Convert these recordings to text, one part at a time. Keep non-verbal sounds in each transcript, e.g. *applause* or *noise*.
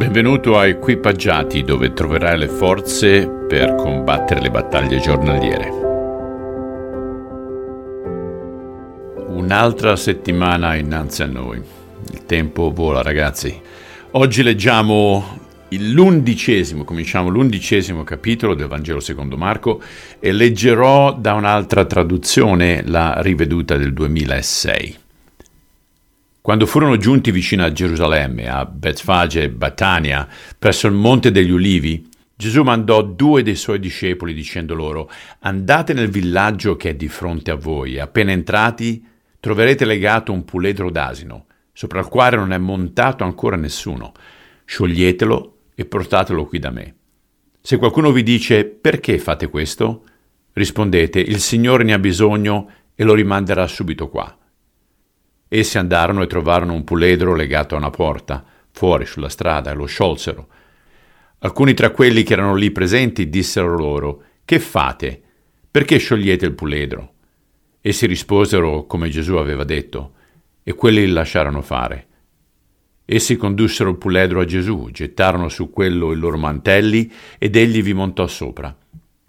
Benvenuto a Equipaggiati dove troverai le forze per combattere le battaglie giornaliere. Un'altra settimana innanzi a noi. Il tempo vola ragazzi. Oggi leggiamo l'undicesimo, cominciamo l'undicesimo capitolo del Vangelo secondo Marco e leggerò da un'altra traduzione la riveduta del 2006. Quando furono giunti vicino a Gerusalemme, a Betfage e Batania, presso il Monte degli Ulivi, Gesù mandò due dei suoi discepoli dicendo loro, andate nel villaggio che è di fronte a voi, appena entrati troverete legato un puledro d'asino, sopra il quale non è montato ancora nessuno. Scioglietelo e portatelo qui da me. Se qualcuno vi dice perché fate questo, rispondete il Signore ne ha bisogno e lo rimanderà subito qua. Essi andarono e trovarono un puledro legato a una porta, fuori sulla strada, e lo sciolsero. Alcuni tra quelli che erano lì presenti dissero loro, Che fate? Perché sciogliete il puledro? Essi risposero come Gesù aveva detto, e quelli li lasciarono fare. Essi condussero il puledro a Gesù, gettarono su quello i loro mantelli, ed egli vi montò sopra.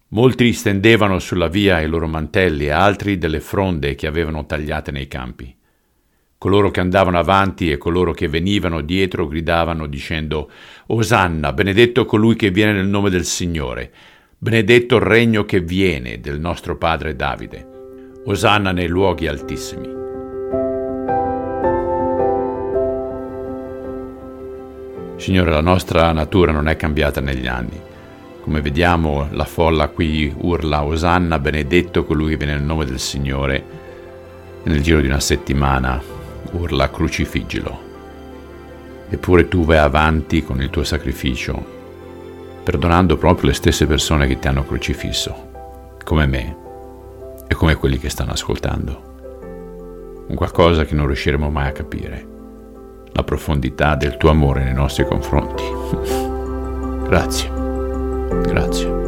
Molti stendevano sulla via i loro mantelli e altri delle fronde che avevano tagliate nei campi. Coloro che andavano avanti e coloro che venivano dietro gridavano dicendo Osanna, benedetto colui che viene nel nome del Signore, benedetto il regno che viene del nostro padre Davide. Osanna nei luoghi altissimi. Signore, la nostra natura non è cambiata negli anni. Come vediamo, la folla qui urla Osanna, benedetto colui che viene nel nome del Signore, e nel giro di una settimana urla crucifiggilo. Eppure tu vai avanti con il tuo sacrificio, perdonando proprio le stesse persone che ti hanno crocifisso, come me e come quelli che stanno ascoltando. Un qualcosa che non riusciremo mai a capire, la profondità del tuo amore nei nostri confronti. *laughs* Grazie, grazie.